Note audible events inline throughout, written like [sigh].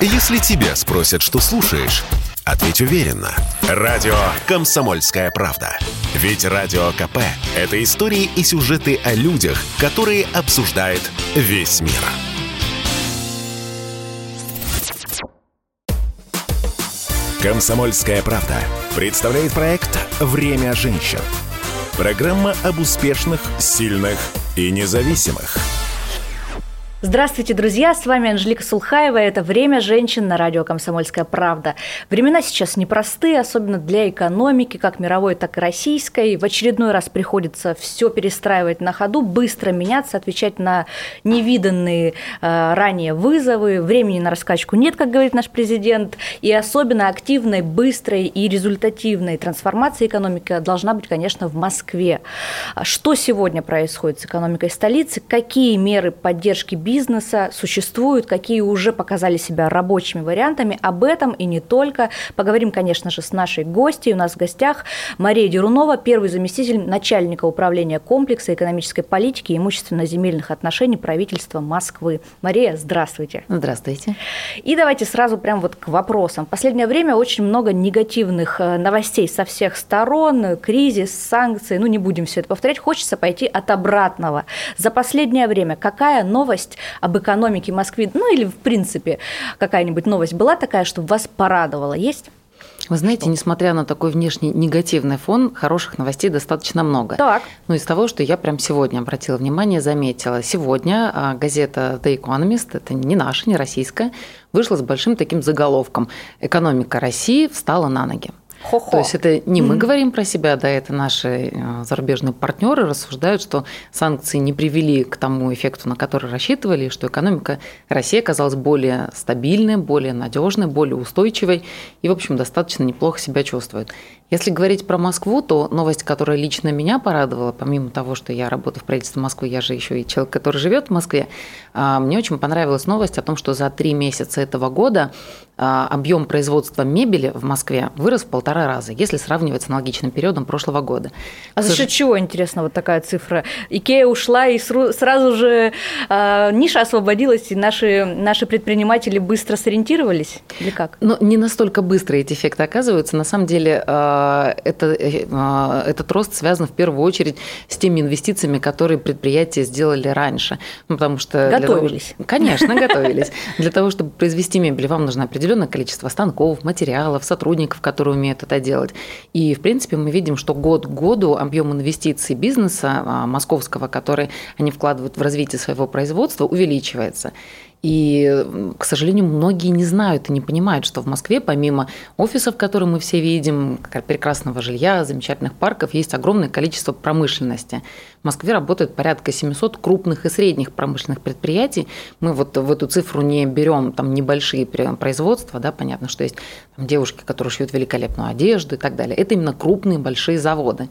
Если тебя спросят, что слушаешь, ответь уверенно. Радио «Комсомольская правда». Ведь Радио КП – это истории и сюжеты о людях, которые обсуждает весь мир. «Комсомольская правда» представляет проект «Время женщин». Программа об успешных, сильных и независимых – Здравствуйте, друзья! С вами Анжелика Сулхаева. Это «Время женщин» на радио «Комсомольская правда». Времена сейчас непростые, особенно для экономики, как мировой, так и российской. В очередной раз приходится все перестраивать на ходу, быстро меняться, отвечать на невиданные э, ранее вызовы. Времени на раскачку нет, как говорит наш президент. И особенно активной, быстрой и результативной трансформации экономики должна быть, конечно, в Москве. Что сегодня происходит с экономикой столицы? Какие меры поддержки бизнеса существуют, какие уже показали себя рабочими вариантами. Об этом и не только. Поговорим, конечно же, с нашей гостьей. У нас в гостях Мария Дерунова, первый заместитель начальника управления комплекса экономической политики и имущественно-земельных отношений правительства Москвы. Мария, здравствуйте. Здравствуйте. И давайте сразу прям вот к вопросам. В последнее время очень много негативных э, новостей со всех сторон, кризис, санкции, ну не будем все это повторять, хочется пойти от обратного. За последнее время какая новость новость об экономике Москвы, ну или в принципе какая-нибудь новость была такая, что вас порадовала, есть? Вы знаете, несмотря на такой внешний негативный фон, хороших новостей достаточно много. Так. Ну, из того, что я прям сегодня обратила внимание, заметила. Сегодня а, газета The Economist, это не наша, не российская, вышла с большим таким заголовком «Экономика России встала на ноги». Хо-хо. То есть это не мы говорим про себя, да, это наши э, зарубежные партнеры рассуждают, что санкции не привели к тому эффекту, на который рассчитывали, что экономика России оказалась более стабильной, более надежной, более устойчивой и, в общем, достаточно неплохо себя чувствует. Если говорить про Москву, то новость, которая лично меня порадовала, помимо того, что я работаю в правительстве Москвы, я же еще и человек, который живет в Москве, а, мне очень понравилась новость о том, что за три месяца этого года а, объем производства мебели в Москве вырос в полтора раза, если сравнивать с аналогичным периодом прошлого года. А за счет чего, интересно, вот такая цифра? Икея ушла, и сразу же э, ниша освободилась, и наши, наши предприниматели быстро сориентировались? Или как? Ну, не настолько быстро эти эффекты оказываются. На самом деле, а, это, э, а, этот рост связан в первую очередь с теми инвестициями, которые предприятия сделали раньше. Ну, потому что готовились. Того, конечно, готовились. Для того, чтобы произвести мебель, вам нужно определенное количество станков, материалов, сотрудников, которые умеют это делать. И, в принципе, мы видим, что год к году объем инвестиций бизнеса а, московского, который они вкладывают в развитие своего производства, увеличивается. И, к сожалению, многие не знают и не понимают, что в Москве, помимо офисов, которые мы все видим, прекрасного жилья, замечательных парков, есть огромное количество промышленности. В Москве работает порядка 700 крупных и средних промышленных предприятий. Мы вот в эту цифру не берем там небольшие производства, да, понятно, что есть там девушки, которые шьют великолепную одежду и так далее. Это именно крупные большие заводы.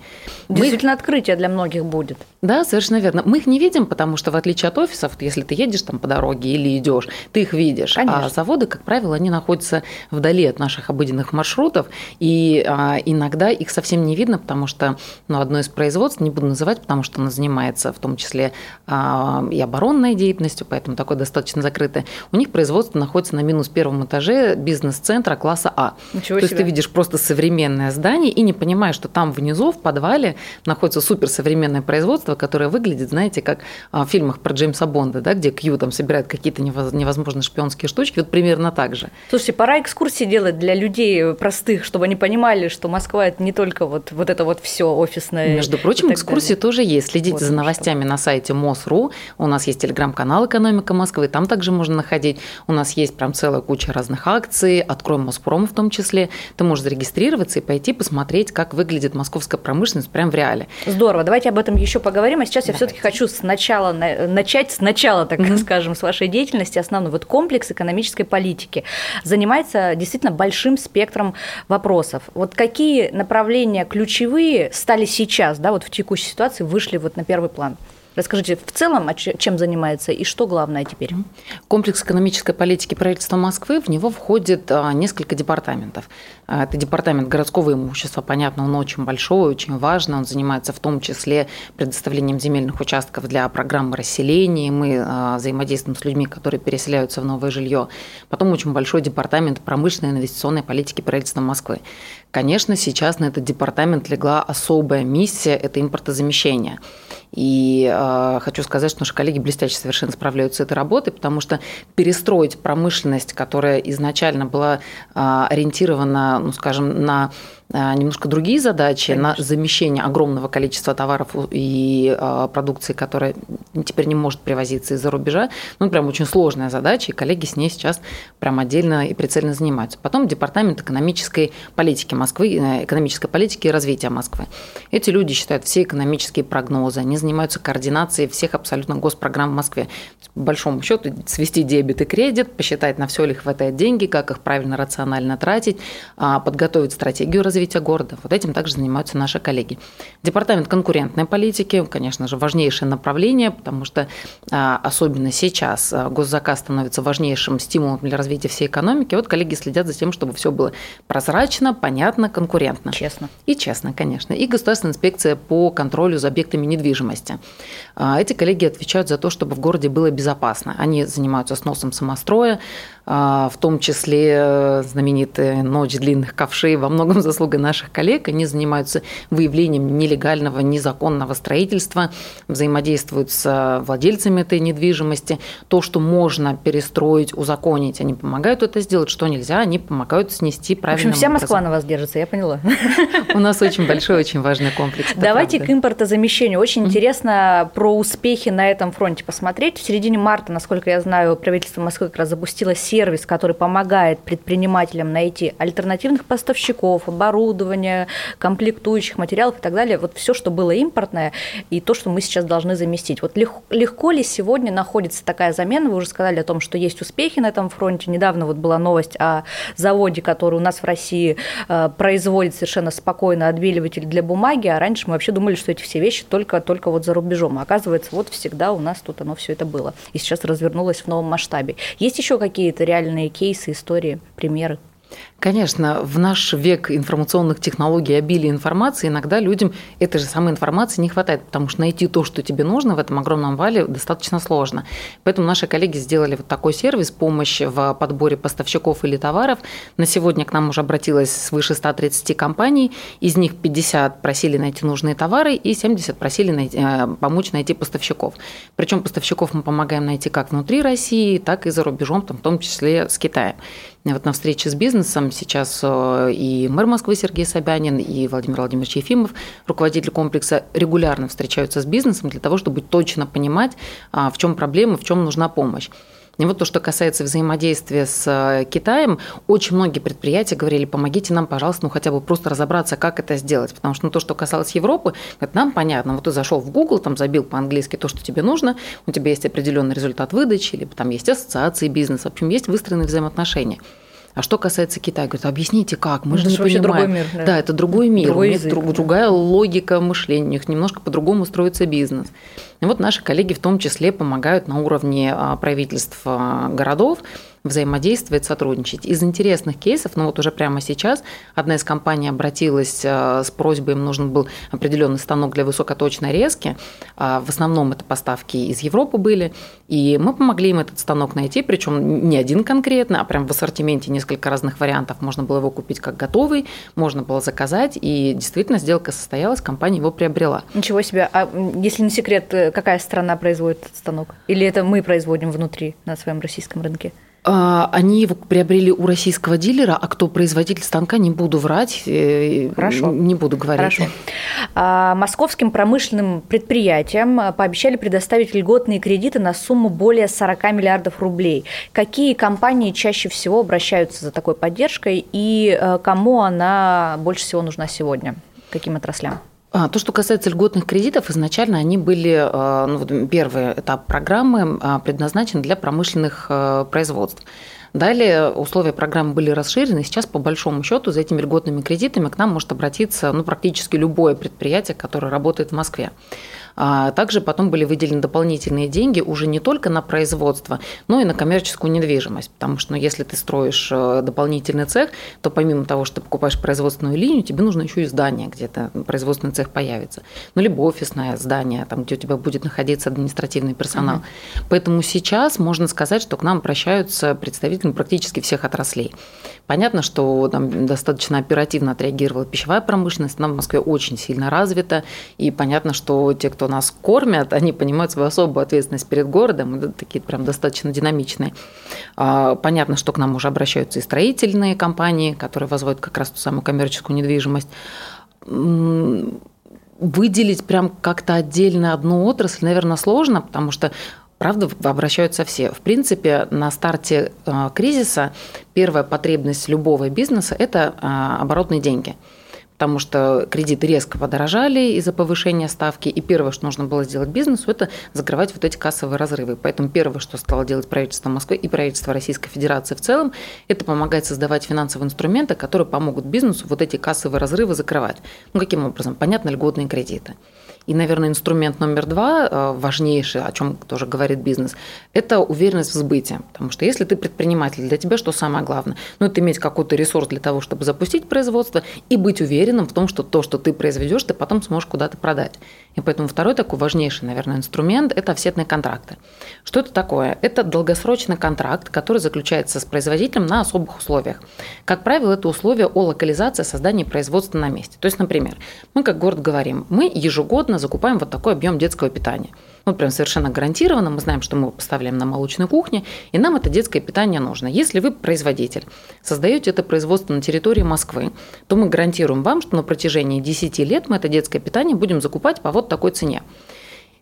Действительно, Мы... открытие для многих будет. Да, совершенно верно. Мы их не видим, потому что в отличие от офисов, если ты едешь там по дороге или идешь, ты их видишь. А Конечно. А заводы, как правило, они находятся вдали от наших обыденных маршрутов, и а, иногда их совсем не видно, потому что ну, одно из производств, не буду называть, потому что оно занимается в том числе а, и оборонной деятельностью, поэтому такое достаточно закрытое. У них производство находится на минус первом этаже бизнес-центра класса А. Ничего То себе. есть ты видишь просто современное здание и не понимаешь, что там внизу, в подвале, находится суперсовременное производство, которое выглядит, знаете, как в фильмах про Джеймса Бонда, да, где Кью там собирает какие-то невозможные шпионские штучки, вот примерно так же. Слушайте, пора экскурсии делать для людей простых, чтобы они понимали, что Москва это не только вот, вот это вот все офисное. Между прочим, экскурсии далее. тоже есть. Следите вот за новостями что. на сайте МОСРУ. У нас есть телеграм-канал «Экономика Москвы», там также можно находить. У нас есть прям целая куча разных акций, «Откроем Моспром» в том числе. Ты можешь зарегистрироваться и пойти посмотреть, как выглядит московская промышленность прям в реале. Здорово, давайте об этом еще поговорим. А сейчас я все-таки хочу сначала начать сначала, так mm-hmm. скажем, с вашей деятельности основной. Вот комплекс экономической политики занимается действительно большим спектром вопросов. Вот какие направления ключевые стали сейчас, да, вот в текущей ситуации вышли вот на первый план? Расскажите в целом, чем занимается и что главное теперь? Комплекс экономической политики правительства Москвы, в него входит а, несколько департаментов. А, это департамент городского имущества, понятно, он очень большой, очень важный, он занимается в том числе предоставлением земельных участков для программы расселения, мы а, взаимодействуем с людьми, которые переселяются в новое жилье. Потом очень большой департамент промышленной инвестиционной политики правительства Москвы. Конечно, сейчас на этот департамент легла особая миссия – это импортозамещение. И э, хочу сказать, что наши коллеги блестяще совершенно справляются с этой работой, потому что перестроить промышленность, которая изначально была э, ориентирована, ну, скажем, на а, немножко другие задачи Конечно. на замещение огромного количества товаров и а, продукции, которая теперь не может привозиться из-за рубежа. Ну, прям очень сложная задача, и коллеги с ней сейчас прям отдельно и прицельно занимаются. Потом Департамент экономической политики Москвы, э, экономической политики и развития Москвы. Эти люди считают все экономические прогнозы, они занимаются координацией всех абсолютно госпрограмм в Москве. По большому счету свести дебет и кредит, посчитать, на все ли хватает деньги, как их правильно, рационально тратить, а, подготовить стратегию развития города. Вот этим также занимаются наши коллеги. Департамент конкурентной политики, конечно же, важнейшее направление, потому что а, особенно сейчас а, госзаказ становится важнейшим стимулом для развития всей экономики. Вот коллеги следят за тем, чтобы все было прозрачно, понятно, конкурентно. Честно. И честно, конечно. И Государственная инспекция по контролю за объектами недвижимости. А, эти коллеги отвечают за то, чтобы в городе было безопасно. Они занимаются сносом самостроя, в том числе э, знаменитая ночь длинных ковшей во многом заслуга наших коллег. Они занимаются выявлением нелегального, незаконного строительства, взаимодействуют с владельцами этой недвижимости. То, что можно перестроить, узаконить, они помогают это сделать, что нельзя, они помогают снести правильно. В общем, вся Москва на вас держится, я поняла. У нас очень большой, очень важный комплекс. Давайте к импортозамещению. Очень интересно про успехи на этом фронте посмотреть. В середине марта, насколько я знаю, правительство Москвы как раз запустило сервис, который помогает предпринимателям найти альтернативных поставщиков, оборудования, комплектующих материалов и так далее, вот все, что было импортное, и то, что мы сейчас должны заместить. Вот легко, легко ли сегодня находится такая замена? Вы уже сказали о том, что есть успехи на этом фронте. Недавно вот была новость о заводе, который у нас в России э, производит совершенно спокойно отбеливатель для бумаги, а раньше мы вообще думали, что эти все вещи только, только вот за рубежом. А оказывается, вот всегда у нас тут оно все это было. И сейчас развернулось в новом масштабе. Есть еще какие-то реальные кейсы, истории, примеры? Конечно, в наш век информационных технологий, обилия информации, иногда людям этой же самой информации не хватает, потому что найти то, что тебе нужно в этом огромном вале, достаточно сложно. Поэтому наши коллеги сделали вот такой сервис, помощь в подборе поставщиков или товаров. На сегодня к нам уже обратилось свыше 130 компаний, из них 50 просили найти нужные товары и 70 просили найти, э, помочь найти поставщиков. Причем поставщиков мы помогаем найти как внутри России, так и за рубежом, там, в том числе с Китаем. Вот на встрече с бизнесом сейчас э, и мэр Москвы Сергей Собянин, и Владимир Владимирович Ефимов, руководитель комплекса, регулярно встречаются с бизнесом для того, чтобы точно понимать, а, в чем проблема, в чем нужна помощь. И вот то, что касается взаимодействия с э, Китаем, очень многие предприятия говорили, помогите нам, пожалуйста, ну хотя бы просто разобраться, как это сделать. Потому что ну, то, что касалось Европы, это нам понятно. Вот ты зашел в Google, там забил по-английски то, что тебе нужно, у тебя есть определенный результат выдачи, либо там есть ассоциации бизнеса, в общем, есть выстроенные взаимоотношения. А что касается Китая, говорят, объясните как, мы же не понимаем. Другой мир, да. да, это другой мир, другой у них язык, другая логика мышления, у них немножко по-другому строится бизнес. И вот наши коллеги в том числе помогают на уровне а, правительств а, городов взаимодействовать, сотрудничать. Из интересных кейсов, ну вот уже прямо сейчас, одна из компаний обратилась а, с просьбой, им нужен был определенный станок для высокоточной резки. В основном это поставки из Европы были. И мы помогли им этот станок найти, причем не один конкретно, а прям в ассортименте несколько разных вариантов. Можно было его купить как готовый, можно было заказать. И действительно сделка состоялась, компания его приобрела. Ничего себе. А если не секрет, э, какая страна производит этот станок? Или это мы производим внутри на своем российском рынке? А, они его приобрели у российского дилера, а кто производитель станка, не буду врать, э, Хорошо. не буду говорить. Хорошо. А, московским промышленным предприятиям пообещали предоставить льготные кредиты на сумму более 40 миллиардов рублей. Какие компании чаще всего обращаются за такой поддержкой и э, кому она больше всего нужна сегодня? Каким отраслям? А, то, что касается льготных кредитов, изначально они были, а, ну, первый этап программы а, предназначен для промышленных производств. Далее условия программы были расширены, сейчас по большому счету за этими льготными кредитами к нам может обратиться ну, практически любое предприятие, которое работает в Москве. А также потом были выделены дополнительные деньги уже не только на производство, но и на коммерческую недвижимость. Потому что ну, если ты строишь э, дополнительный цех, то помимо того, что ты покупаешь производственную линию, тебе нужно еще и здание, где-то производственный цех появится. Ну, либо офисное здание, там, где у тебя будет находиться административный персонал. Угу. Поэтому сейчас можно сказать, что к нам обращаются представители практически всех отраслей. Понятно, что там достаточно оперативно отреагировала пищевая промышленность, она в Москве очень сильно развита, и понятно, что те, кто нас кормят, они понимают свою особую ответственность перед городом, это такие прям достаточно динамичные. А, понятно, что к нам уже обращаются и строительные компании, которые возводят как раз ту самую коммерческую недвижимость выделить прям как-то отдельно одну отрасль, наверное, сложно, потому что Правда, обращаются все. В принципе, на старте э, кризиса первая потребность любого бизнеса – это э, оборотные деньги потому что кредиты резко подорожали из-за повышения ставки, и первое, что нужно было сделать бизнесу, это закрывать вот эти кассовые разрывы. Поэтому первое, что стало делать правительство Москвы и правительство Российской Федерации в целом, это помогать создавать финансовые инструменты, которые помогут бизнесу вот эти кассовые разрывы закрывать. Ну, каким образом? Понятно, льготные кредиты. И, наверное, инструмент номер два, э, важнейший, о чем тоже говорит бизнес, это уверенность в сбыте. Потому что если ты предприниматель, для тебя что самое главное? Ну, это иметь какой-то ресурс для того, чтобы запустить производство и быть уверенным в том, что то, что ты произведешь, ты потом сможешь куда-то продать. И поэтому второй такой важнейший, наверное, инструмент – это офсетные контракты. Что это такое? Это долгосрочный контракт, который заключается с производителем на особых условиях. Как правило, это условия о локализации создания производства на месте. То есть, например, мы как город говорим, мы ежегодно закупаем вот такой объем детского питания. Вот прям совершенно гарантированно. Мы знаем, что мы поставляем на молочной кухне, и нам это детское питание нужно. Если вы производитель, создаете это производство на территории Москвы, то мы гарантируем вам, что на протяжении 10 лет мы это детское питание будем закупать по вот такой цене.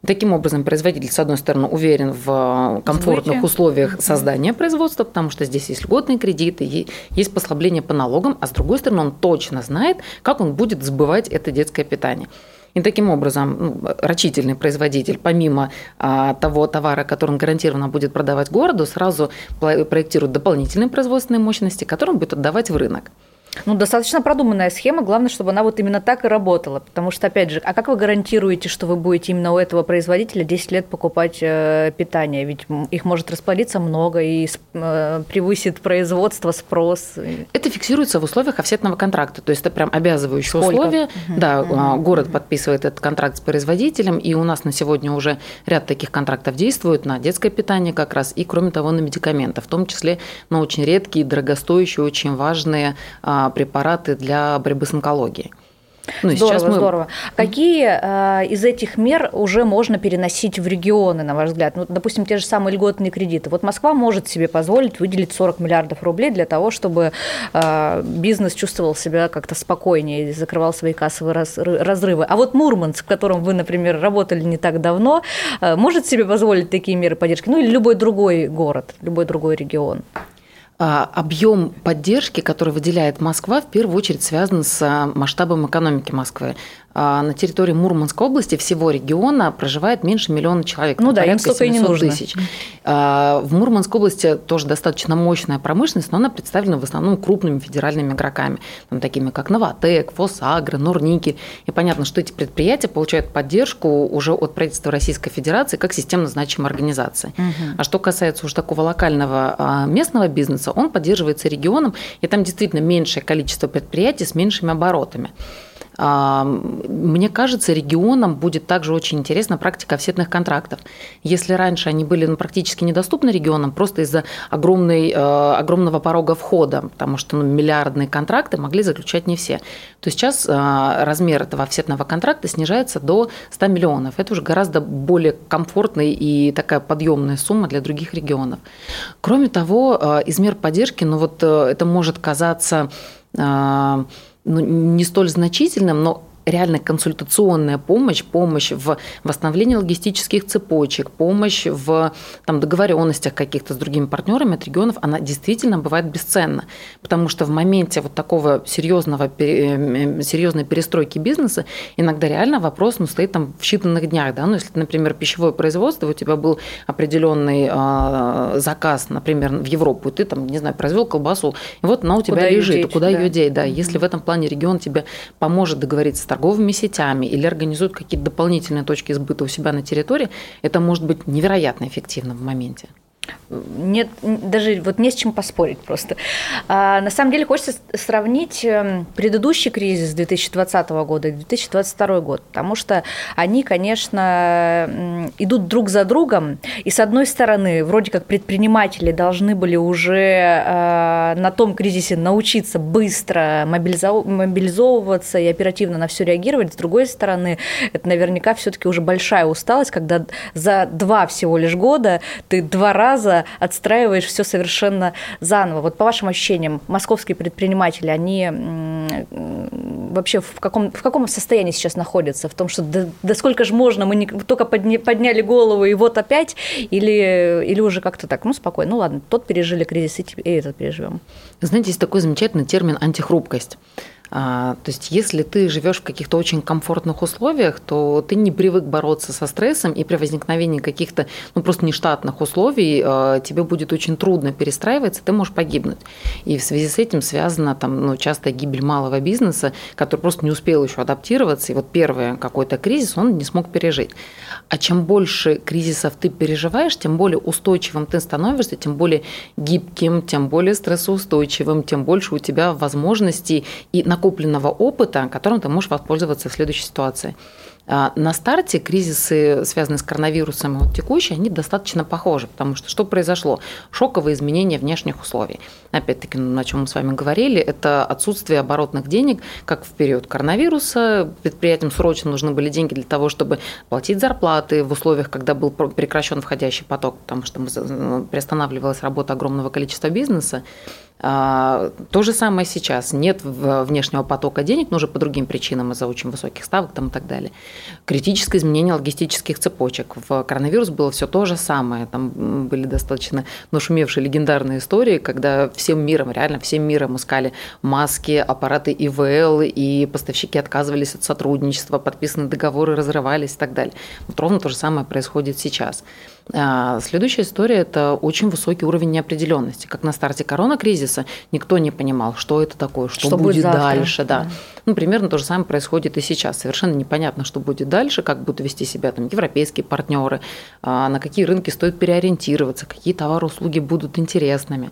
Таким образом, производитель, с одной стороны, уверен в комфортных Сбытие. условиях создания производства, потому что здесь есть льготные кредиты, есть послабление по налогам, а с другой стороны, он точно знает, как он будет сбывать это детское питание. И таким образом ну, рачительный производитель, помимо а, того товара, который он гарантированно будет продавать городу, сразу проектирует дополнительные производственные мощности, которые он будет отдавать в рынок. Ну, достаточно продуманная схема, главное, чтобы она вот именно так и работала, потому что, опять же, а как вы гарантируете, что вы будете именно у этого производителя 10 лет покупать э, питание? Ведь их может расплодиться много и э, превысит производство, спрос. Это фиксируется в условиях офсетного контракта, то есть это прям обязывающее Сколько? условие. Угу. Да, угу. город подписывает этот контракт с производителем, и у нас на сегодня уже ряд таких контрактов действует на детское питание как раз, и кроме того на медикаменты, в том числе на очень редкие, дорогостоящие, очень важные а, препараты для борьбы с онкологией. Ну, здорово, сейчас мы... здорово. Какие э, из этих мер уже можно переносить в регионы, на ваш взгляд? Ну, допустим, те же самые льготные кредиты. Вот Москва может себе позволить выделить 40 миллиардов рублей для того, чтобы э, бизнес чувствовал себя как-то спокойнее и закрывал свои кассовые раз, разрывы. А вот Мурманск, в котором вы, например, работали не так давно, э, может себе позволить такие меры поддержки? Ну или любой другой город, любой другой регион? А, объем поддержки, который выделяет Москва, в первую очередь связан с а, масштабом экономики Москвы. А, на территории Мурманской области всего региона проживает меньше миллиона человек. Ну да, им столько и не нужно. Тысяч. В Мурманской области тоже достаточно мощная промышленность, но она представлена в основном крупными федеральными игроками, там, такими как Новотек, Фосагро, Норникель. И понятно, что эти предприятия получают поддержку уже от правительства Российской Федерации как системно значимой организации. Угу. А что касается уже такого локального местного бизнеса, он поддерживается регионом, и там действительно меньшее количество предприятий с меньшими оборотами. А, мне кажется, регионам будет также очень интересна практика офсетных контрактов. Если раньше они были ну, практически недоступны регионам, просто из-за огромной, э, огромного порога входа, потому что ну, миллиардные контракты могли заключать не все, то сейчас э, размер этого офсетного контракта снижается до 100 миллионов. Это уже гораздо более комфортная и такая подъемная сумма для других регионов. Кроме того, э, из мер поддержки, ну вот это может казаться ну, не столь значительным, но реально консультационная помощь, помощь в восстановлении логистических цепочек, помощь в там, договоренностях каких-то с другими партнерами от регионов, она действительно бывает бесценна. Потому что в моменте вот такого серьезного, э, серьезной перестройки бизнеса иногда реально вопрос ну, стоит там в считанных днях. Да? Ну, если, например, пищевое производство, у тебя был определенный э, заказ, например, в Европу, и ты там, не знаю, произвел колбасу, и вот она у тебя куда лежит, деть, куда да. ее деть. Да. Если в этом плане регион тебе поможет договориться торговыми сетями или организует какие-то дополнительные точки сбыта у себя на территории, это может быть невероятно эффективно в моменте нет, даже вот не с чем поспорить просто. А, на самом деле хочется сравнить эм, предыдущий кризис 2020 года и 2022 год, потому что они, конечно, идут друг за другом, и с одной стороны, вроде как предприниматели должны были уже э, на том кризисе научиться быстро мобилизовываться и оперативно на все реагировать, с другой стороны, это наверняка все-таки уже большая усталость, когда за два всего лишь года ты два раза раза отстраиваешь все совершенно заново. Вот по вашим ощущениям, московские предприниматели, они вообще в каком, в каком состоянии сейчас находятся? В том, что да, да сколько же можно, мы не, только подня, подняли голову и вот опять, или, или уже как-то так, ну спокойно, ну ладно, тот пережили кризис, и, и этот переживем. Знаете, есть такой замечательный термин антихрупкость. А, то есть, если ты живешь в каких-то очень комфортных условиях, то ты не привык бороться со стрессом, и при возникновении каких-то ну, просто нештатных условий а, тебе будет очень трудно перестраиваться, ты можешь погибнуть. И в связи с этим связана там, ну, частая гибель малого бизнеса, который просто не успел еще адаптироваться, и вот первый какой-то кризис он не смог пережить. А чем больше кризисов ты переживаешь, тем более устойчивым ты становишься, тем более гибким, тем более стрессоустойчивым, тем больше у тебя возможностей и на накопленного опыта, которым ты можешь воспользоваться в следующей ситуации. А, на старте кризисы, связанные с коронавирусом, вот текущие, они достаточно похожи, потому что что произошло? Шоковые изменения внешних условий. Опять-таки, ну, на чем мы с вами говорили, это отсутствие оборотных денег, как в период коронавируса. Предприятиям срочно нужны были деньги для того, чтобы платить зарплаты в условиях, когда был прекращен входящий поток, потому что приостанавливалась работа огромного количества бизнеса. А, то же самое сейчас. Нет внешнего потока денег, но уже по другим причинам из-за очень высоких ставок там, и так далее. Критическое изменение логистических цепочек. В коронавирус было все то же самое. Там были достаточно нашумевшие легендарные истории, когда всем миром, реально всем миром искали маски, аппараты ИВЛ, и поставщики отказывались от сотрудничества, подписанные договоры разрывались и так далее. Вот ровно то же самое происходит сейчас. А, следующая история – это очень высокий уровень неопределенности. Как на старте корона-кризиса никто не понимал, что это такое, что, что будет, будет дальше. Да. Ну, примерно то же самое происходит и сейчас. Совершенно непонятно, что будет дальше, как будут вести себя там европейские партнеры, а, на какие рынки стоит переориентироваться, какие товары, услуги будут интересными.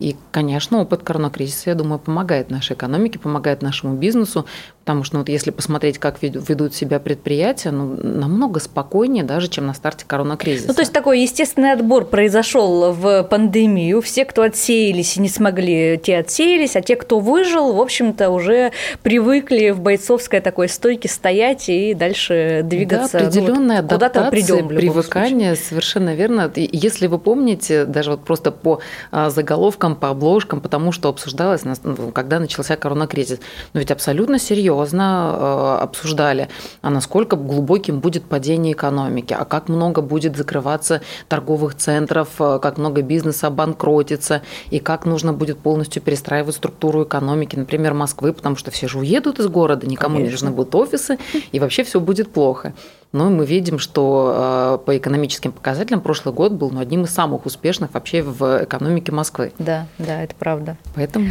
И, конечно, опыт коронакризиса, я думаю, помогает нашей экономике, помогает нашему бизнесу, потому что ну, вот если посмотреть, как ведут себя предприятия, ну, намного спокойнее даже, чем на старте коронакризиса. Ну, то есть такой естественный отбор произошел в пандемию. Все, кто отсеялись и не смогли, те отсеялись, а те, кто выжил, в общем-то, уже привыкли в бойцовской такой стойке стоять и дальше двигаться. Да, определенная ну, вот, адаптация, придем, привыкание, совершенно верно. Если вы помните, даже вот просто по а, заголовкам обложкам, по обложкам, потому что обсуждалось, ну, когда начался коронакризис. Но ведь абсолютно серьезно э, обсуждали, а насколько глубоким будет падение экономики, а как много будет закрываться торговых центров, э, как много бизнеса обанкротится, и как нужно будет полностью перестраивать структуру экономики, например, Москвы, потому что все же уедут из города, никому Конечно. не нужны будут офисы, и вообще все будет плохо. Но мы видим, что э, по экономическим показателям прошлый год был ну, одним из самых успешных вообще в экономике Москвы. Да, да, это правда. Поэтому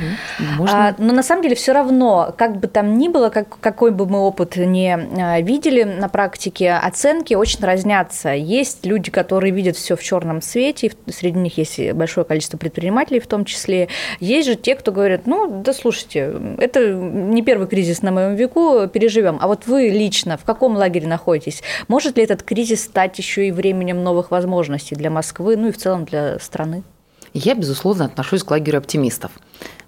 можно... А, но на самом деле все равно, как бы там ни было, как, какой бы мы опыт не а, видели на практике, оценки очень разнятся. Есть люди, которые видят все в черном свете, среди них есть большое количество предпринимателей в том числе. Есть же те, кто говорят, ну, да слушайте, это не первый кризис на моем веку, переживем. А вот вы лично в каком лагере находитесь? Может ли этот кризис стать еще и временем новых возможностей для Москвы, ну и в целом для страны? Я, безусловно, отношусь к лагерю оптимистов.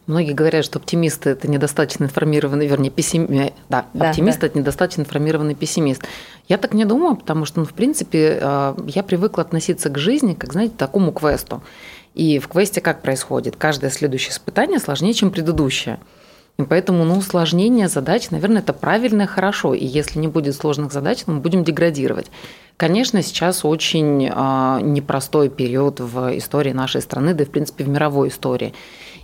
Многие говорят, что оптимисты – это недостаточно информированный, вернее, пессимист. Да, да, оптимист да. – это недостаточно информированный пессимист. Я так не думаю, потому что, ну, в принципе, э, я привыкла относиться к жизни, как, знаете, к такому квесту. И в квесте как происходит? Каждое следующее испытание сложнее, чем предыдущее. Поэтому ну, усложнение задач, наверное, это правильно и хорошо. И если не будет сложных задач, то мы будем деградировать. Конечно, сейчас очень э, непростой период в истории нашей страны, да и, в принципе, в мировой истории.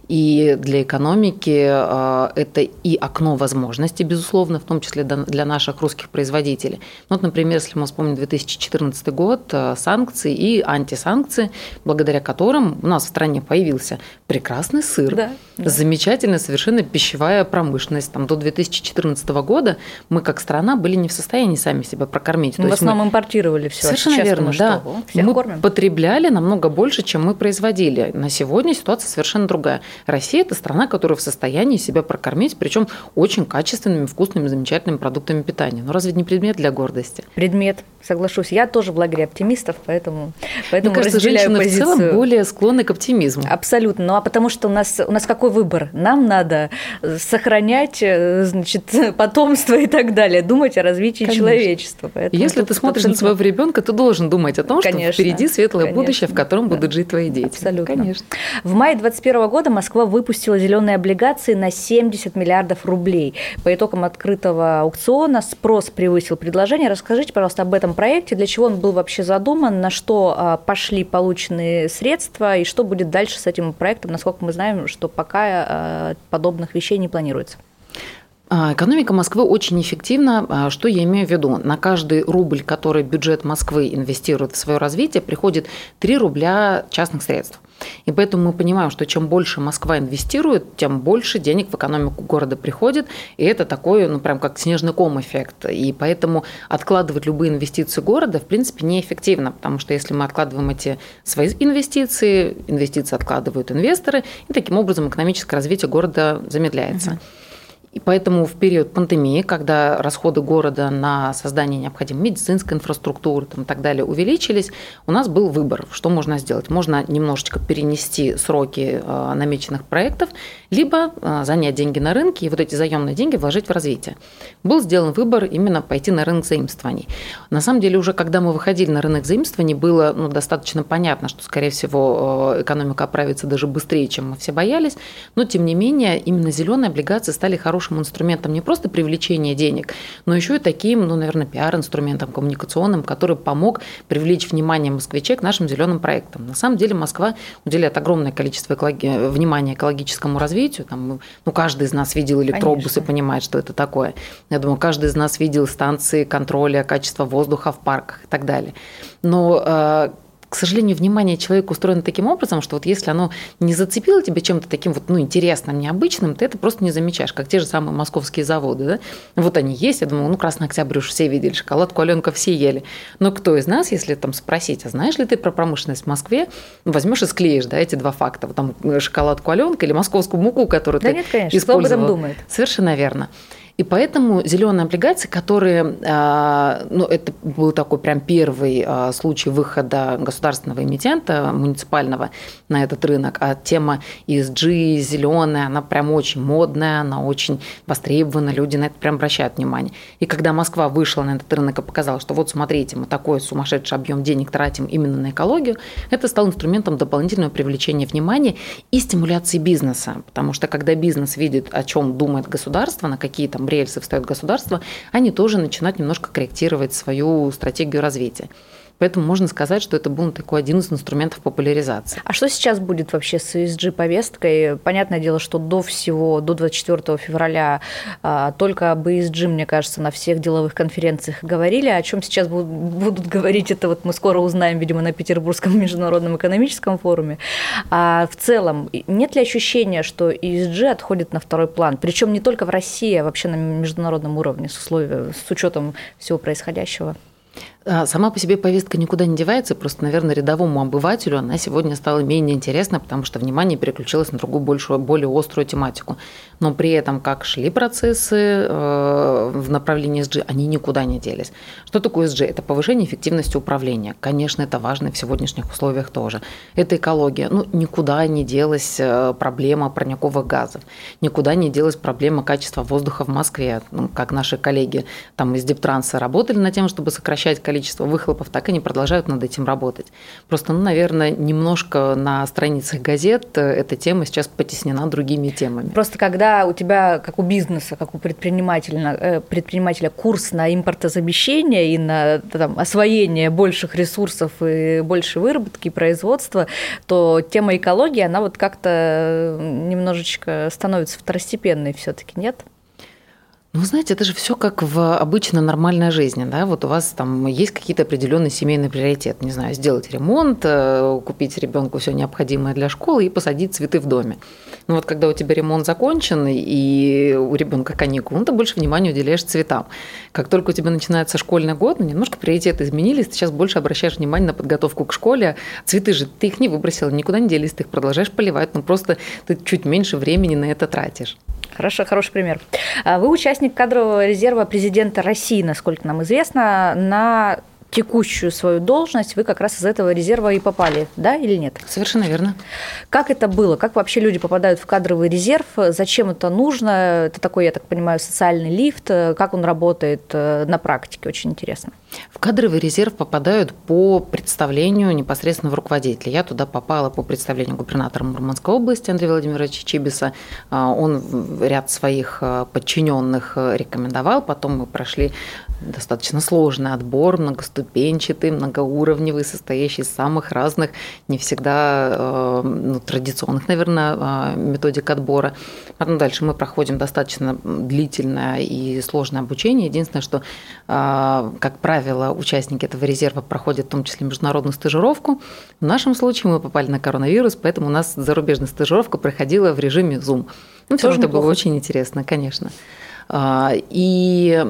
И для экономики э, это и окно возможностей, безусловно, в том числе для наших русских производителей. Ну, вот, например, если мы вспомним 2014 год, э, санкции и антисанкции, благодаря которым у нас в стране появился прекрасный сыр, да, да. замечательная совершенно пищевая промышленность. Там, до 2014 года мы как страна были не в состоянии сами себя прокормить. Мы в основном мы... импортировали все. Совершенно верно, да. мы кормим. потребляли намного больше, чем мы производили. На сегодня ситуация совершенно другая. Россия – это страна, которая в состоянии себя прокормить, причем очень качественными, вкусными, замечательными продуктами питания. Но разве не предмет для гордости? Предмет, соглашусь. Я тоже в лагере оптимистов, поэтому, поэтому Мне кажется, женщины позицию. в целом более склонны к оптимизму. Абсолютно. Ну а потому что у нас, у нас какой выбор? Нам надо сохранять э, значит, [laughs] потомство и так далее, думать о развитии Конечно. человечества. Поэтому Если ты смотришь на своего ребенка, ты должен думать о том, Конечно. что впереди светлое Конечно. будущее, в котором да. будут жить твои дети. Абсолютно. Конечно. В мае 2021 года Москва выпустила зеленые облигации на 70 миллиардов рублей. По итогам открытого аукциона спрос превысил предложение. Расскажите, пожалуйста, об этом проекте, для чего он был вообще задуман, на что а, пошли полученные средства и что будет дальше с этим проектом, насколько мы знаем, что пока а, подобных вещей не планируется. А, экономика Москвы очень эффективна. Что я имею в виду? На каждый рубль, который бюджет Москвы инвестирует в свое развитие, приходит 3 рубля частных средств. И поэтому мы понимаем, что чем больше Москва инвестирует, тем больше денег в экономику города приходит. И это такой, ну, прям как снежный ком эффект. И поэтому откладывать любые инвестиции города, в принципе, неэффективно, потому что если мы откладываем эти свои инвестиции, инвестиции откладывают инвесторы, и таким образом экономическое развитие города замедляется. Угу. И поэтому в период пандемии, когда расходы города на создание необходимой медицинской инфраструктуры там, и так далее увеличились, у нас был выбор, что можно сделать. Можно немножечко перенести сроки э, намеченных проектов, либо э, занять деньги на рынке и вот эти заемные деньги вложить в развитие. Был сделан выбор именно пойти на рынок заимствований. На самом деле уже когда мы выходили на рынок заимствований, было ну, достаточно понятно, что, скорее всего, э, экономика оправится даже быстрее, чем мы все боялись, но тем не менее именно зеленые облигации стали хорошим хорошим инструментом не просто привлечения денег, но еще и таким, ну, наверное, пиар-инструментом коммуникационным, который помог привлечь внимание москвичей к нашим зеленым проектам. На самом деле Москва уделяет огромное количество экологи... внимания экологическому развитию. Там, ну, каждый из нас видел электробусы, Конечно. понимает, что это такое. Я думаю, каждый из нас видел станции контроля качества воздуха в парках и так далее. Но э, к сожалению, внимание человека устроено таким образом, что вот если оно не зацепило тебя чем-то таким вот, ну, интересным, необычным, ты это просто не замечаешь, как те же самые московские заводы, да? Вот они есть, я думаю, ну, Красный Октябрь уж все видели, шоколадку Аленка все ели. Но кто из нас, если там спросить, а знаешь ли ты про промышленность в Москве, возьмешь и склеишь, да, эти два факта, вот там шоколадку Аленка или московскую муку, которую да ты нет, конечно, использовал. Кто об этом думает? Совершенно верно. И поэтому зеленые облигации, которые, а, ну, это был такой прям первый а, случай выхода государственного эмитента муниципального на этот рынок, а тема ESG зеленая, она прям очень модная, она очень востребована, люди на это прям обращают внимание. И когда Москва вышла на этот рынок и показала, что вот смотрите, мы такой сумасшедший объем денег тратим именно на экологию, это стало инструментом дополнительного привлечения внимания и стимуляции бизнеса, потому что когда бизнес видит, о чем думает государство, на какие там рельсы встает государство, они тоже начинают немножко корректировать свою стратегию развития. Поэтому можно сказать, что это был такой один из инструментов популяризации. А что сейчас будет вообще с ESG-повесткой? Понятное дело, что до всего, до 24 февраля а, только об ESG, мне кажется, на всех деловых конференциях говорили. О чем сейчас будут, [laughs] говорить, это вот мы скоро узнаем, видимо, на Петербургском [laughs] международном экономическом форуме. А в целом, нет ли ощущения, что ESG отходит на второй план? Причем не только в России, а вообще на международном уровне с, условием, с учетом всего происходящего? А, сама по себе повестка никуда не девается, просто, наверное, рядовому обывателю она сегодня стала менее интересна, потому что внимание переключилось на другую, большую, более острую тематику. Но при этом, как шли процессы э, в направлении SG, они никуда не делись. Что такое SG? Это повышение эффективности управления. Конечно, это важно в сегодняшних условиях тоже. Это экология. Ну, никуда не делась э, проблема парниковых газов. Никуда не делась проблема качества воздуха в Москве. Ну, как наши коллеги там из Дептранса работали над тем, чтобы сокращать количество количество выхлопов, так они продолжают над этим работать. Просто, ну, наверное, немножко на страницах газет эта тема сейчас потеснена другими темами. Просто когда у тебя, как у бизнеса, как у предпринимателя, э, предпринимателя курс на импортозамещение и на там, освоение больших ресурсов и больше выработки и производства, то тема экологии, она вот как-то немножечко становится второстепенной все-таки, нет? Ну, знаете, это же все как в обычно нормальной жизни, да, вот у вас там есть какие-то определенные семейные приоритеты, не знаю, сделать ремонт, э, купить ребенку все необходимое для школы и посадить цветы в доме. Но вот когда у тебя ремонт закончен и у ребенка каникулы, ну, ты больше внимания уделяешь цветам. Как только у тебя начинается школьный год, ну, немножко приоритеты изменились, ты сейчас больше обращаешь внимание на подготовку к школе. Цветы же ты их не выбросил, никуда не делись, ты их продолжаешь поливать, но просто ты чуть меньше времени на это тратишь. Хорошо, хороший пример. А вы участник кадрового резерва президента России, насколько нам известно, на текущую свою должность вы как раз из этого резерва и попали, да или нет? Совершенно верно. Как это было? Как вообще люди попадают в кадровый резерв? Зачем это нужно? Это такой, я так понимаю, социальный лифт. Как он работает э, на практике? Очень интересно. В кадровый резерв попадают по представлению непосредственно в руководителя. Я туда попала по представлению губернатора Мурманской области Андрея Владимировича Чибиса. А, он ряд своих э, подчиненных э, рекомендовал. Потом мы прошли достаточно сложный отбор, многоступенчатый, многоуровневый, состоящий из самых разных, не всегда э, ну, традиционных, наверное, э, методик отбора. Потом дальше мы проходим достаточно длительное и сложное обучение. Единственное, что, э, как правило, участники этого резерва проходят в том числе международную стажировку. В нашем случае мы попали на коронавирус, поэтому у нас зарубежная стажировка проходила в режиме Zoom. Ну, все это было очень интересно, конечно. А, и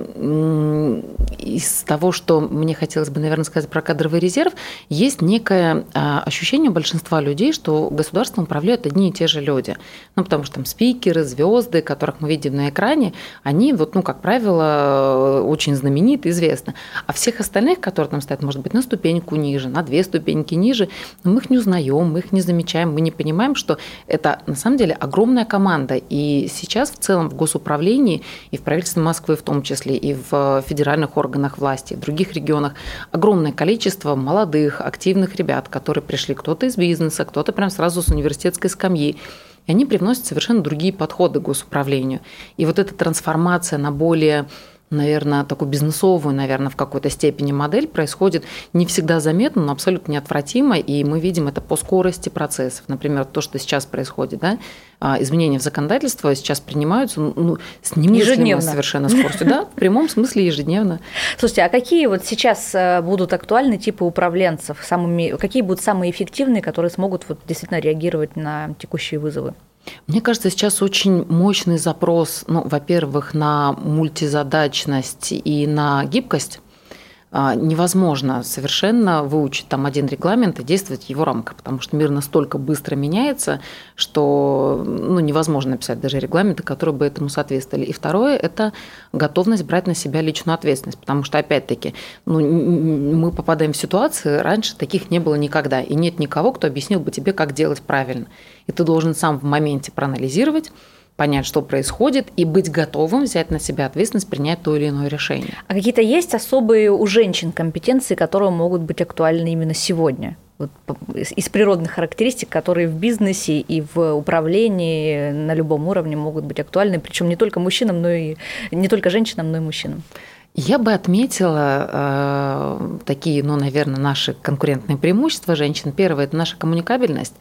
из того, что мне хотелось бы, наверное, сказать про кадровый резерв, есть некое а, ощущение у большинства людей, что государством управляют одни и те же люди. Ну, потому что там спикеры, звезды, которых мы видим на экране, они, вот, ну, как правило, очень знамениты, известны. А всех остальных, которые там стоят, может быть, на ступеньку ниже, на две ступеньки ниже, мы их не узнаем, мы их не замечаем, мы не понимаем, что это на самом деле огромная команда. И сейчас в целом в госуправлении и в правительстве Москвы в том числе, и в федеральных органах власти, в других регионах огромное количество молодых, активных ребят, которые пришли кто-то из бизнеса, кто-то прям сразу с университетской скамьи. И они привносят совершенно другие подходы к госуправлению. И вот эта трансформация на более наверное, такую бизнесовую, наверное, в какой-то степени модель происходит не всегда заметно, но абсолютно неотвратимо, и мы видим это по скорости процессов. Например, то, что сейчас происходит, да, а, изменения в законодательство сейчас принимаются ну, с немыслимой совершенно скоростью, да, в прямом смысле ежедневно. Слушайте, а какие вот сейчас э, будут актуальны типы управленцев, самыми, какие будут самые эффективные, которые смогут вот действительно реагировать на текущие вызовы? Мне кажется, сейчас очень мощный запрос, ну, во-первых, на мультизадачность и на гибкость. А, невозможно совершенно выучить там один регламент и действовать в его рамках, потому что мир настолько быстро меняется, что ну, невозможно написать даже регламенты, которые бы этому соответствовали. И второе – это готовность брать на себя личную ответственность, потому что, опять-таки, ну, мы попадаем в ситуации, раньше таких не было никогда, и нет никого, кто объяснил бы тебе, как делать правильно. И ты должен сам в моменте проанализировать, понять, что происходит, и быть готовым взять на себя ответственность, принять то или иное решение. А какие-то есть особые у женщин компетенции, которые могут быть актуальны именно сегодня? Вот из природных характеристик, которые в бизнесе и в управлении на любом уровне могут быть актуальны, причем не только мужчинам, но и не только женщинам, но и мужчинам. Я бы отметила э, такие, ну, наверное, наши конкурентные преимущества женщин. Первое – это наша коммуникабельность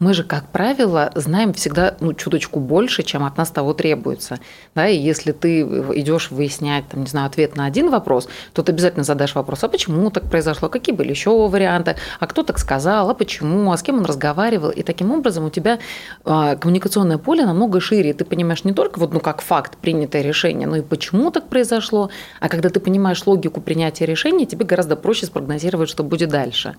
мы же, как правило, знаем всегда ну, чуточку больше, чем от нас того требуется. Да, и если ты идешь выяснять, там, не знаю, ответ на один вопрос, то ты обязательно задашь вопрос, а почему так произошло, какие были еще варианты, а кто так сказал, а почему, а с кем он разговаривал. И таким образом у тебя а, коммуникационное поле намного шире. Ты понимаешь не только вот, ну, как факт принятое решение, но и почему так произошло. А когда ты понимаешь логику принятия решения, тебе гораздо проще спрогнозировать, что будет дальше.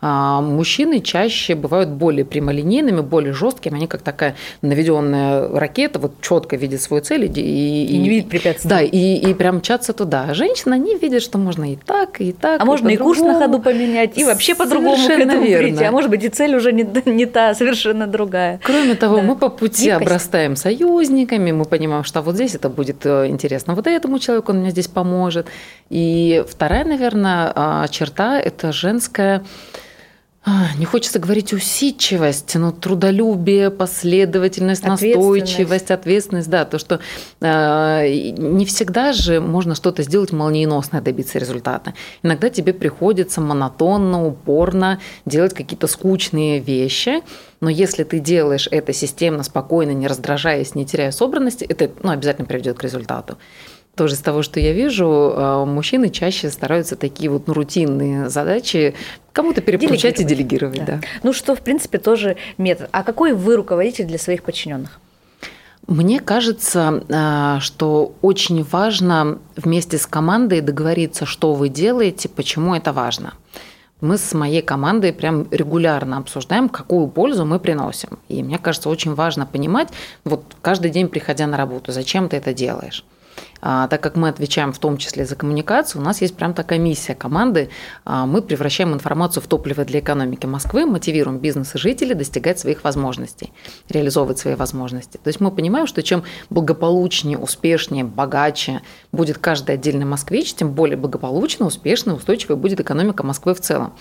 А, мужчины чаще бывают более прямыми прямолинейными, более жесткими, они как такая наведенная ракета, вот четко видит свою цель и, и, не видит препятствий. Да, и, и прям мчаться туда. А женщины, они видят, что можно и так, и так. А и можно и курс на ходу поменять, и вообще по-другому к этому верно. прийти. А может быть, и цель уже не, не та, совершенно другая. Кроме того, да. мы по пути Гибкость. обрастаем союзниками, мы понимаем, что вот здесь это будет э, интересно, вот этому человеку он мне здесь поможет. И вторая, наверное, а, черта – это женская а, не хочется говорить усидчивость, но трудолюбие, последовательность, настойчивость, ответственность, да, то, что э, не всегда же можно что-то сделать молниеносно, добиться результата. Иногда тебе приходится монотонно, упорно делать какие-то скучные вещи, но если ты делаешь это системно, спокойно, не раздражаясь, не теряя собранности, это ну, обязательно приведет к результату тоже из того, что я вижу, а, мужчины чаще стараются такие вот ну, рутинные задачи кому-то переключать и делегировать. Да. Да. Ну что, в принципе, тоже метод. А какой вы руководитель для своих подчиненных? Мне кажется, а, что очень важно вместе с командой договориться, что вы делаете, почему это важно. Мы с моей командой прям регулярно обсуждаем, какую пользу мы приносим. И мне кажется, очень важно понимать, вот каждый день приходя на работу, зачем ты это делаешь. А, так как мы отвечаем в том числе за коммуникацию, у нас есть прям такая миссия команды. А, мы превращаем информацию в топливо для экономики Москвы, мотивируем бизнес и жителей достигать своих возможностей, реализовывать свои возможности. То есть мы понимаем, что чем благополучнее, успешнее, богаче будет каждый отдельный москвич, тем более благополучно, успешно, устойчивой будет экономика Москвы в целом.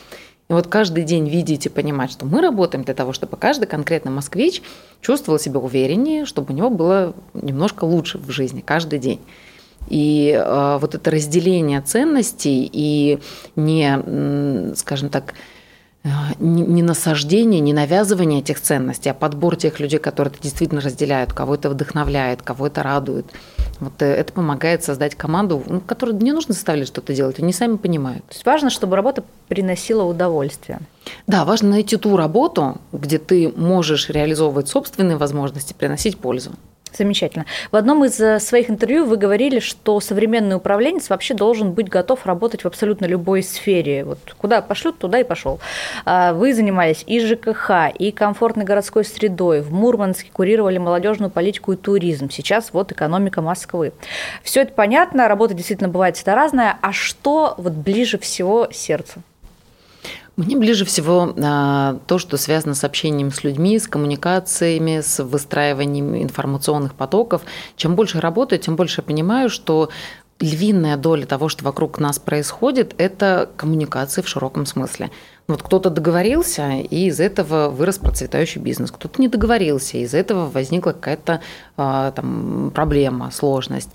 И вот каждый день видеть и понимать, что мы работаем для того, чтобы каждый конкретный москвич чувствовал себя увереннее, чтобы у него было немножко лучше в жизни каждый день. И э, вот это разделение ценностей и не, скажем так, э, не насаждение, не навязывание этих ценностей, а подбор тех людей, которые это действительно разделяют, кого это вдохновляет, кого это радует. Вот э, это помогает создать команду, ну, которую не нужно заставлять что-то делать, они сами понимают. То есть важно, чтобы работа приносила удовольствие. Да, важно найти ту работу, где ты можешь реализовывать собственные возможности, приносить пользу. Замечательно. В одном из э, своих интервью вы говорили, что современный управленец вообще должен быть готов работать в абсолютно любой сфере. Вот куда пошлют, туда и пошел. А вы занимались и ЖКХ, и комфортной городской средой. В Мурманске курировали молодежную политику и туризм. Сейчас вот экономика Москвы. Все это понятно, работа действительно бывает всегда разная. А что вот ближе всего сердцу? Мне ближе всего а, то, что связано с общением с людьми, с коммуникациями, с выстраиванием информационных потоков. Чем больше работаю, тем больше понимаю, что львиная доля того, что вокруг нас происходит, это коммуникации в широком смысле. Вот кто-то договорился, и из этого вырос процветающий бизнес. Кто-то не договорился, и из этого возникла какая-то а, там, проблема, сложность.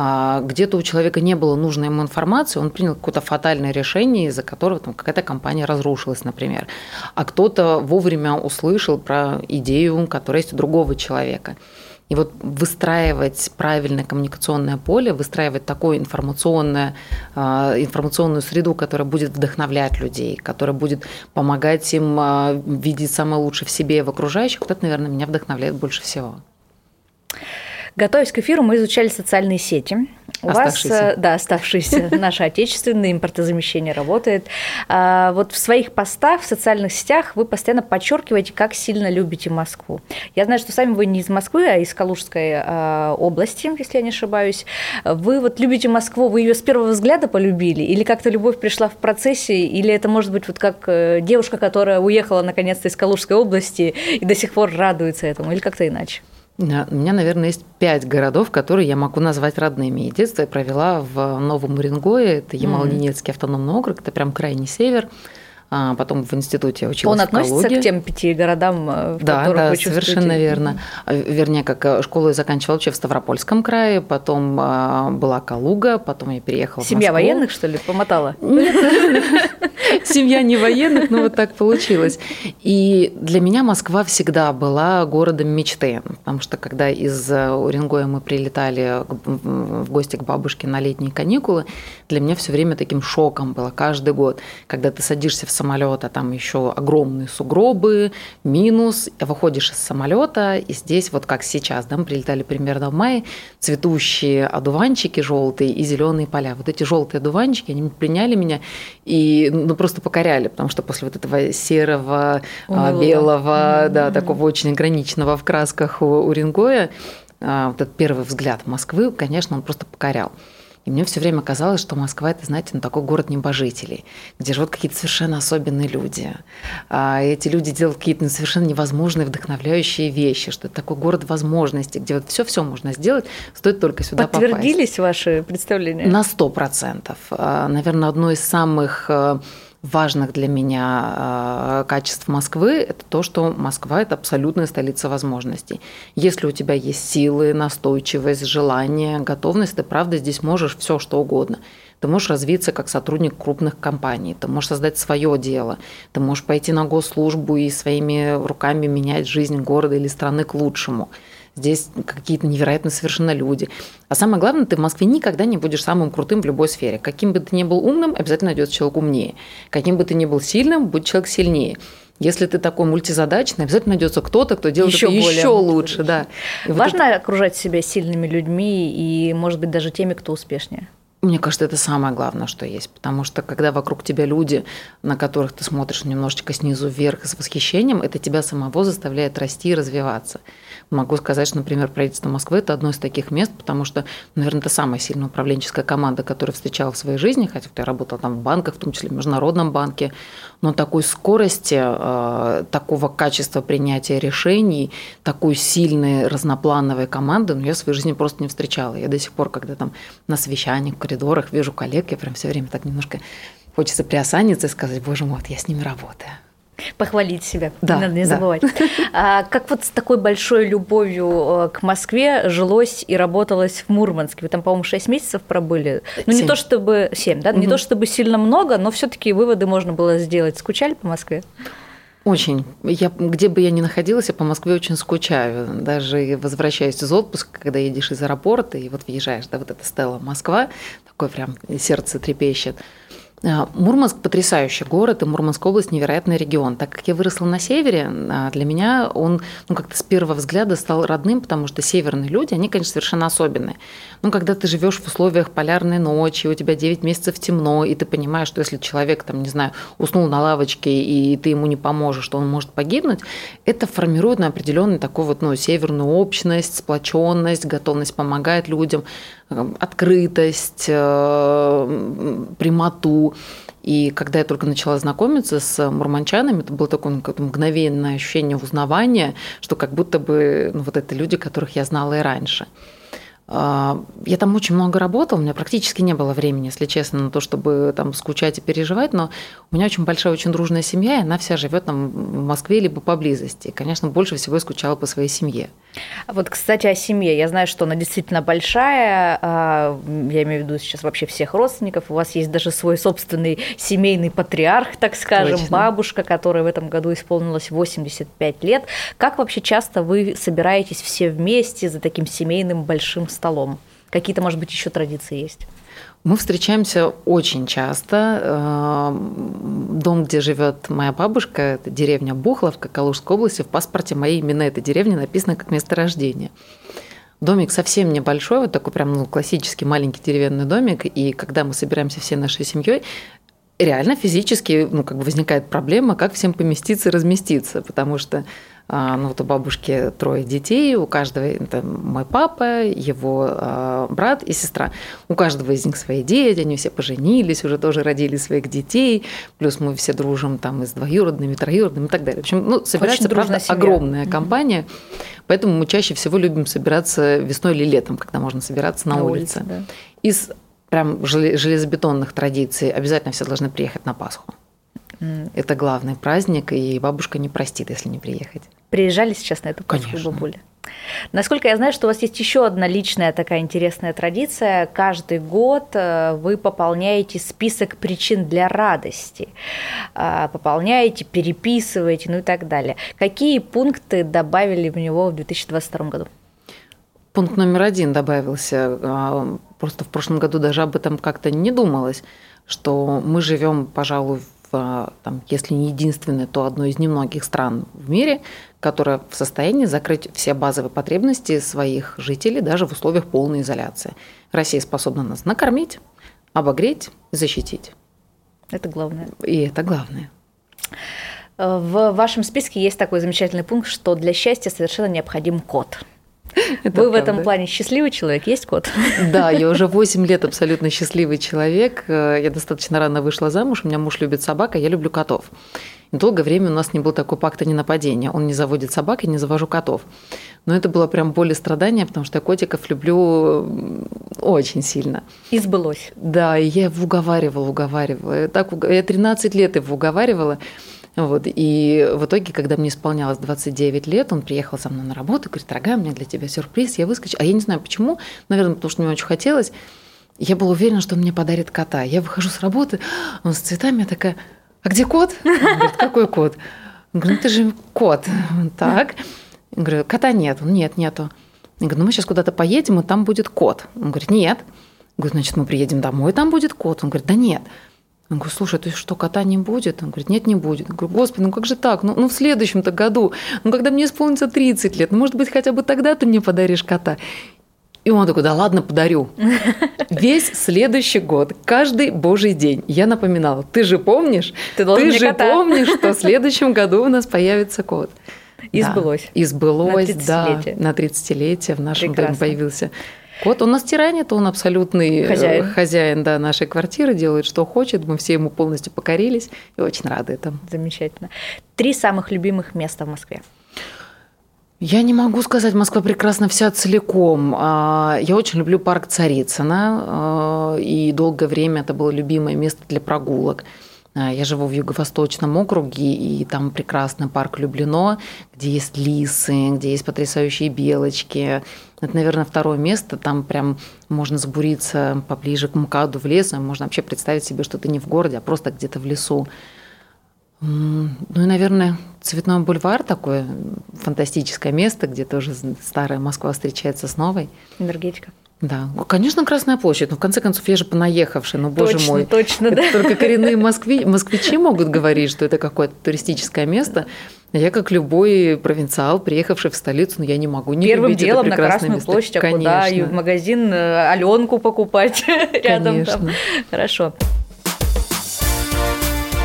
А, где-то у человека не было нужной ему информации, он принял какое-то фатальное решение, из-за которого там какая-то компания разрушилась, например. А кто-то вовремя услышал про идею, которая есть у другого человека. И вот выстраивать правильное коммуникационное поле, выстраивать такую информационную, а, информационную среду, которая будет вдохновлять людей, которая будет помогать им а, видеть самое лучшее в себе и в окружающих, вот это, наверное, меня вдохновляет больше всего. Готовясь к эфиру, мы изучали социальные сети. У вас, э, да, оставшиеся, [laughs] наше отечественное импортозамещение работает. А, вот в своих постах в социальных сетях вы постоянно подчеркиваете, как сильно любите Москву. Я знаю, что сами вы не из Москвы, а из Калужской а, области, если я не ошибаюсь. Вы вот любите Москву, вы ее с первого взгляда полюбили, или как-то любовь пришла в процессе, или это может быть вот как э, девушка, которая уехала наконец-то из Калужской области и до сих пор радуется этому, или как-то иначе? У меня, наверное, есть пять городов, которые я могу назвать родными. И детство я провела в Новом Уренгое, это Ямало-Ненецкий автономный округ, это прям крайний север потом в институте училась Он относится к тем пяти городам, э, в да, которых да, вы совершенно верно. Вернее, как э, школу я заканчивала вообще в Ставропольском крае, потом а, была Калуга, потом я переехала Семья в Москву. военных, что ли, помотала? [laughs] [laughs] Семья не военных, но вот так получилось. И для меня Москва всегда была городом мечты, потому что когда из э, Уренгоя мы прилетали в гости к бабушке на летние каникулы, для меня все время таким шоком было каждый год, когда ты садишься в самолета, там еще огромные сугробы, минус, выходишь из самолета, и здесь вот как сейчас, да, мы прилетали примерно в мае, цветущие одуванчики желтые и зеленые поля. Вот эти желтые одуванчики, они пленяли меня и ну, просто покоряли, потому что после вот этого серого, Унылого. белого, mm-hmm. да, такого очень ограниченного в красках Уренгоя, а, вот этот первый взгляд Москвы, конечно, он просто покорял. И мне все время казалось, что Москва это, знаете, ну, такой город небожителей, где живут какие-то совершенно особенные люди. А эти люди делают какие-то совершенно невозможные, вдохновляющие вещи, что это такой город возможностей, где вот все-все можно сделать, стоит только сюда Подтвердились попасть. Подтвердились ваши представления? На сто процентов. А, Наверное, одно из самых э, важных для меня э, качеств Москвы – это то, что Москва – это абсолютная столица возможностей. Если у тебя есть силы, настойчивость, желание, готовность, ты правда здесь можешь все что угодно. Ты можешь развиться как сотрудник крупных компаний, ты можешь создать свое дело, ты можешь пойти на госслужбу и своими руками менять жизнь города или страны к лучшему – Здесь какие-то невероятно совершенно люди. А самое главное, ты в Москве никогда не будешь самым крутым в любой сфере. Каким бы ты ни был умным, обязательно найдется человек умнее. Каким бы ты ни был сильным, будет человек сильнее. Если ты такой мультизадачный, обязательно найдется кто-то, кто делает еще, это еще лучше. Да. И Важно вот это... окружать себя сильными людьми и, может быть, даже теми, кто успешнее. Мне кажется, это самое главное, что есть, потому что когда вокруг тебя люди, на которых ты смотришь немножечко снизу вверх с восхищением, это тебя самого заставляет расти и развиваться. Могу сказать, что, например, правительство Москвы – это одно из таких мест, потому что, наверное, это самая сильная управленческая команда, которую встречала в своей жизни, хотя я работала там в банках, в том числе в Международном банке, но такой скорости, э, такого качества принятия решений, такой сильной разноплановой команды, ну, я в своей жизни просто не встречала. Я до сих пор, когда там на совещаниях, в коридорах вижу коллег, я прям все время так немножко хочется приосаниться и сказать, боже мой, вот я с ними работаю. Похвалить себя, да, надо не да. забывать. [laughs] А, как вот с такой большой любовью э, к Москве жилось и работалось в Мурманске? Вы там, по-моему, 6 месяцев пробыли. Ну, 7. не то чтобы 7, да, угу. не то чтобы сильно много, но все-таки выводы можно было сделать. Скучали по Москве? Очень. Я, где бы я ни находилась, я по Москве очень скучаю. Даже возвращаясь из отпуска, когда едешь из аэропорта и вот въезжаешь, да, вот эта стела Москва, такое прям сердце трепещет. А, Мурманск – потрясающий город, и Мурманская область – невероятный регион. Так как я выросла на севере, а, для меня он ну, как-то с первого взгляда стал родным, потому что северные люди, они, конечно, совершенно особенные. Ну, когда ты живешь в условиях полярной ночи, у тебя 9 месяцев темно, и ты понимаешь, что если человек, там, не знаю, уснул на лавочке, и ты ему не поможешь, что он может погибнуть, это формирует на определенную такую вот, ну, северную общность, сплоченность, готовность помогать людям, открытость, э, прямоту. И когда я только начала знакомиться с мурманчанами, это было такое ну, мгновенное ощущение узнавания, что как будто бы ну, вот это люди, которых я знала и раньше. А, я там очень много работала, у меня практически не было времени, если честно, на то, чтобы там скучать и переживать, но у меня очень большая, очень дружная семья, и она вся живет там в Москве либо поблизости. И, конечно, больше всего я скучала по своей семье. Вот, кстати, о семье. Я знаю, что она действительно большая. А, я имею в виду сейчас вообще всех родственников. У вас есть даже свой собственный семейный патриарх, так скажем, Точно. бабушка, которая в этом году исполнилось 85 лет. Как вообще часто вы собираетесь все вместе за таким семейным большим столом? Какие-то, может быть, еще традиции есть? Мы встречаемся очень часто. Э, дом, где живет моя бабушка, это деревня Бухловка, Калужской области. В паспорте моей именно этой деревни написано как место рождения. Домик совсем небольшой, вот такой прям ну, классический маленький деревянный домик. И когда мы собираемся всей нашей семьей, реально физически ну, как бы возникает проблема, как всем поместиться и разместиться, потому что ну, вот у бабушки трое детей, у каждого, это мой папа, его а, брат и сестра. У каждого из них свои дети, они все поженились, уже тоже родили своих детей, плюс мы все дружим там и с двоюродными, троюродными и так далее. В общем, ну, собирается, правда, семья. огромная компания, поэтому мы чаще всего любим собираться весной или летом, когда можно собираться на, на улице. улице да. Из прям железобетонных традиций обязательно все должны приехать на Пасху. Это главный праздник, и бабушка не простит, если не приехать. Приезжали сейчас на эту Пасху бабуля? Насколько я знаю, что у вас есть еще одна личная такая интересная традиция. Каждый год э, вы пополняете список причин для радости. А, пополняете, переписываете, ну и так далее. Какие пункты добавили в него в 2022 году? Пункт номер один добавился. А, просто в прошлом году даже об этом как-то не думалось, что мы живем, пожалуй, в, там, если не единственной, то одной из немногих стран в мире, которая в состоянии закрыть все базовые потребности своих жителей даже в условиях полной изоляции. Россия способна нас накормить, обогреть, защитить. Это главное. И это главное. В вашем списке есть такой замечательный пункт, что для счастья совершенно необходим код. [laughs] Это Вы правда. в этом плане счастливый человек? Есть кот? [laughs] Да, я уже 8 лет абсолютно счастливый человек. Я достаточно рано вышла замуж, у меня муж любит собак, а я люблю котов. Долгое время у нас не был такой пакта не нападения. Он не заводит собак, я не завожу котов. Но это было прям боль и страдания, потому что я котиков люблю очень сильно. И сбылось. Да, и я его уговаривала, уговаривала. Я, так, я 13 лет его уговаривала. Вот. И в итоге, когда мне исполнялось 29 лет, он приехал со мной на работу говорит, дорогая, у меня для тебя сюрприз, я выскочу. А я не знаю почему, наверное, потому что мне очень хотелось. Я была уверена, что он мне подарит кота. Я выхожу с работы, он с цветами, я такая, а где кот? Он говорит, какой кот? Он говорит, ну ты же кот. Так. Я говорю, кота нет. Он, нет, нету. Я говорю, ну мы сейчас куда-то поедем, и там будет кот. Он говорит, нет. Я говорю, значит, мы приедем домой, и там будет кот. Он говорит, да нет. Я говорю, слушай, то есть что, кота не будет? Он говорит, нет, не будет. Я говорю, господи, ну как же так? Ну, ну в следующем-то году, ну когда мне исполнится 30 лет, ну может быть хотя бы тогда ты мне подаришь кота. И он такой, да ладно, подарю. [laughs] Весь следующий год, каждый божий день я напоминала, ты же помнишь, ты, ты же кота. помнишь, что в [laughs] следующем году у нас появится кот. И да, сбылось. И сбылось, на да, на 30-летие в нашем Прекрасно. доме появился Кот, он нас тиранит, он абсолютный э, хозяин, хозяин да, нашей квартиры, делает, что хочет. Мы все ему полностью покорились и очень рады этому. Замечательно. Три самых любимых места в Москве. Я не могу сказать, Москва прекрасна вся целиком. А, я очень люблю парк Царицына, а, и долгое время это было любимое место для прогулок. А, я живу в Юго-Восточном округе, и там прекрасный парк Люблино, где есть лисы, где есть потрясающие белочки. Это, наверное, второе место. Там прям можно забуриться поближе к МКАДу в лес. Можно вообще представить себе, что ты не в городе, а просто где-то в лесу. Ну и, наверное, Цветной бульвар такое фантастическое место, где тоже старая Москва встречается с новой. Энергетика. Да, конечно, Красная площадь, но в конце концов я же понаехавшая, но боже точно, мой. Точно, да. Только коренные москви, москвичи могут говорить, что это какое-то туристическое место. Я, как любой провинциал, приехавший в столицу, но ну, я не могу не Первым любить делом это на Красную место. площадь, а Конечно. куда? И в магазин э, Аленку покупать [laughs] рядом Конечно. там. Хорошо.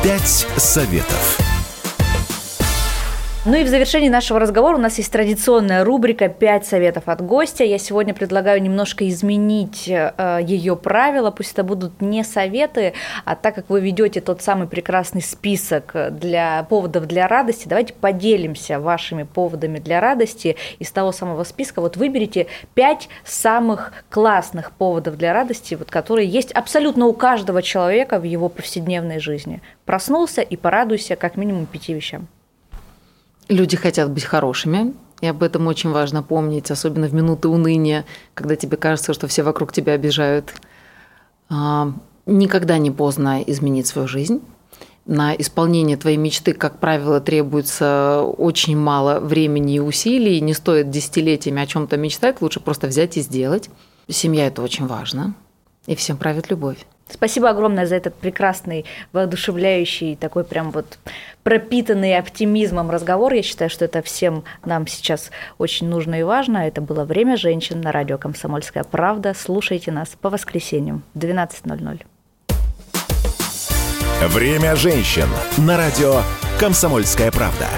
Пять советов. Ну и в завершении нашего разговора у нас есть традиционная рубрика «Пять советов от гостя». Я сегодня предлагаю немножко изменить э, ее правила. Пусть это будут не советы, а так как вы ведете тот самый прекрасный список для поводов для радости, давайте поделимся вашими поводами для радости из того самого списка. Вот выберите пять самых классных поводов для радости, вот, которые есть абсолютно у каждого человека в его повседневной жизни. Проснулся и порадуйся как минимум пяти вещам. Люди хотят быть хорошими, и об этом очень важно помнить, особенно в минуты уныния, когда тебе кажется, что все вокруг тебя обижают. А, никогда не поздно изменить свою жизнь. На исполнение твоей мечты, как правило, требуется очень мало времени и усилий. Не стоит десятилетиями о чем-то мечтать, лучше просто взять и сделать. Семья – это очень важно. И всем правит любовь. Спасибо огромное за этот прекрасный, воодушевляющий, такой прям вот пропитанный оптимизмом разговор. Я считаю, что это всем нам сейчас очень нужно и важно. Это было «Время женщин» на радио «Комсомольская правда». Слушайте нас по воскресеньям в 12.00. «Время женщин» на радио «Комсомольская правда».